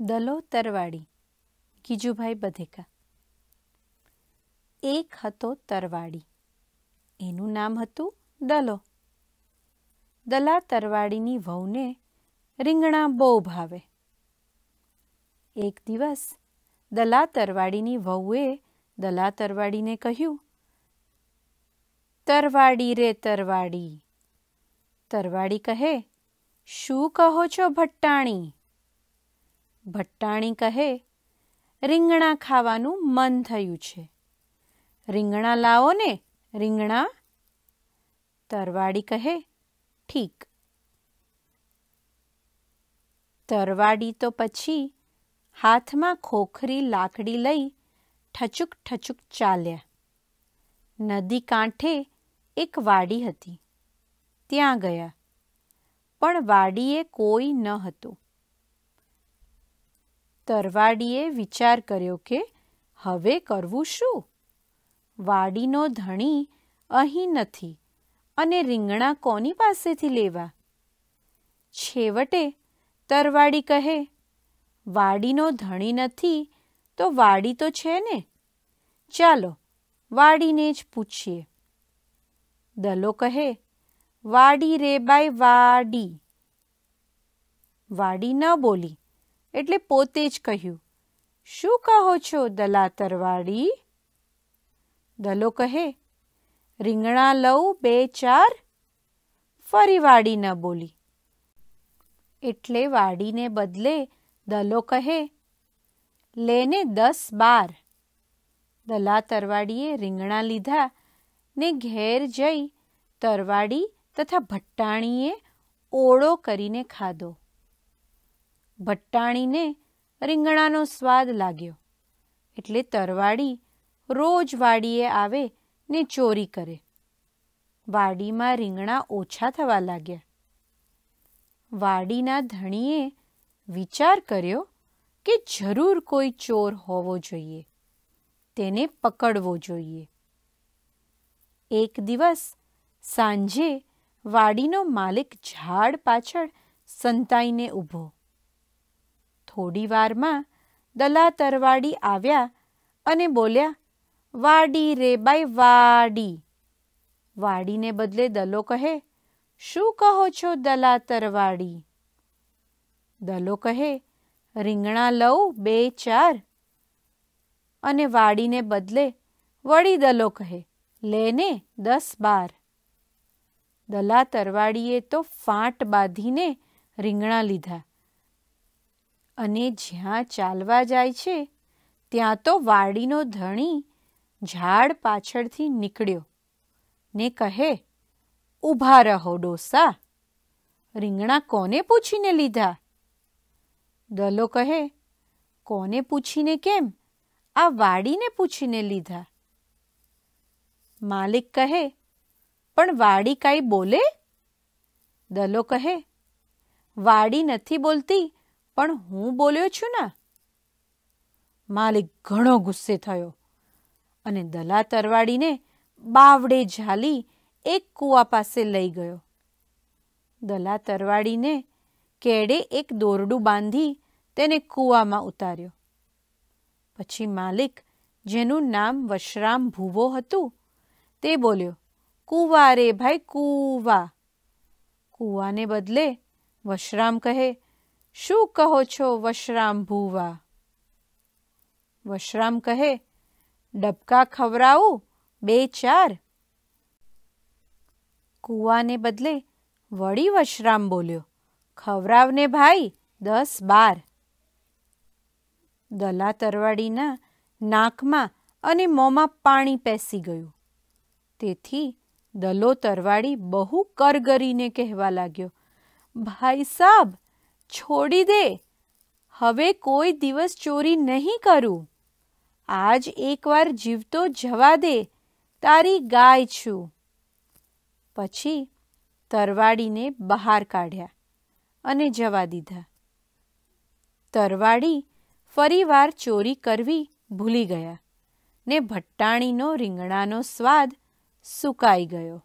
દલો તરવાડી, ગીજુભાઈ બધેકા. એક હતો તરવાડી, એનું નામ હતું દલો. દલા તરવાડીની વહુને રીંગણા બહુ ભાવે. એક દિવસ દલા તરવાડીની વહુએ દલા તરવાડીને કહ્યું, તરવાડી રે તરવાડી. તરવાડી કહે, શું કહો છો ભટ્ટાણી? ભટ્ટાણી કહે, રીંગણા ખાવાનું મન થયું છે. રીંગણા લાવો ને, રીંગણા. તરવાડી કહે, ઠીક. તરવાડી તો પછી હાથમાં ખોખરી લાકડી લઈ ઠચુક ઠચુક ચાલ્યા. નદી કાંઠે એક વાડી હતી. ત્યાં ગયા. પણ વાડીએ કોઈ ન હતું. તરવાડીએ વિચાર કર્યો કે, હવે કરવું શું? વાડીનો ધણી અહીં નથી અને રીંગણા કોની પાસેથી લેવા? છેવટે તરવાડી કહે, વાડીનો ધણી નથી તો વાડી તો છે ને? ચાલો, વાડીને જ પૂછીએ. દલો કહે, વાડી રે બાય વાડી. વાડી ન બોલી એટલે પોતે જ કહ્યું, શું કહો છો દલા તરવાડી દલો કહે, રીંગણા લઉં બે ચાર. ફરી વાડી ન બોલી. એટલે વાડીને બદલે દલો કહે, લેને દસ બાર. દલા તરવાડીએ રીંગણા લીધા ને ઘેર જઈ તરવાડી તથા ભટ્ટાણીએ ઓળો કરીને ખાધો. ભટ્ટાણીને રીંગણાનો સ્વાદ લાગ્યો. એટલે તરવાડી રોજ વાડીએ આવે ને ચોરી કરે. વાડીમાં રીંગણા ઓછા થવા લાગ્યા. વાડીના ધણીએ વિચાર કર્યો કે જરૂર કોઈ ચોર હોવો જોઈએ. તેને પકડવો જોઈએ. એક દિવસ સાંજે વાડીનો માલિક ઝાડ પાછળ સંતાઈને ઊભો. થોડી વારમાં દલા તરવાડી આવ્યા અને બોલ્યા, વાડી રે બાય વાડી. વાડીને બદલે દલો કહે, શું કહો છો દલા તરવાડી? દલો કહે, રીંગણા લઉં બે, ચાર. અને વાડીને બદલે વળી દલો કહે લેને દસ, બાર. દલા તરવાડીએ તો ફાંટ બાંધીને રીંગણા લીધા. અને જ્યાં ચાલવા જાય છે, ત્યાં તો વાડીનો ધણી ઝાડ પાછળથી નીકળ્યો ને કહે ઊભા રહો ડોસા. રીંગણા કોને પૂછીને લીધા? દલો કહે, કોને પૂછીને કેમ? આ વાડીને પૂછીને લીધા. માલિક કહે, પણ વાડી કાંઈ બોલે? દલો કહે, વાડી નથી બોલતી પણ હું બોલ્યો છું ને? માલિક ઘણો ગુસ્સે થયો અને દલા તરવાડીને બાવડે ઝાલી એક કૂવા પાસે લઈ ગયો. દલા તરવાડીને કેડે એક દોરડું બાંધી તેને કૂવામાં ઉતાર્યો. પછી માલિક, જેનું નામ વશરામ ભૂવો હતું, તે બોલ્યો, કૂવા રે ભાઈ, કૂવા. કૂવાને બદલે વશરામ કહે શું કહો છો, વશરામ ભૂવા? વશરામ કહે, ડબકા ખવરાવું બે ચાર? કૂવાને બદલે વળી વશરામ બોલ્યો ખવરાવને ભાઈ, દસ બાર. દલા તરવાડીના નાકમાં અને મોંમાં પાણી પેસી ગયું. તેથી દલો તરવાડી બહુ કરગરીને કહેવા લાગ્યો, ભાઈ સાબ છોડી દે. હવે કોઈ દિવસ ચોરી નહીં કરું. આજ એકવાર જીવતો જવા દે. તારી ગાય છું. પછી તરવાડીને બહાર કાઢ્યા અને જવા દીધા. તરવાડી ફરીવાર ચોરી કરવી ભૂલી ગયા ને ભટ્ટાણીનો રીંગણાનો સ્વાદ સુકાઈ ગયો.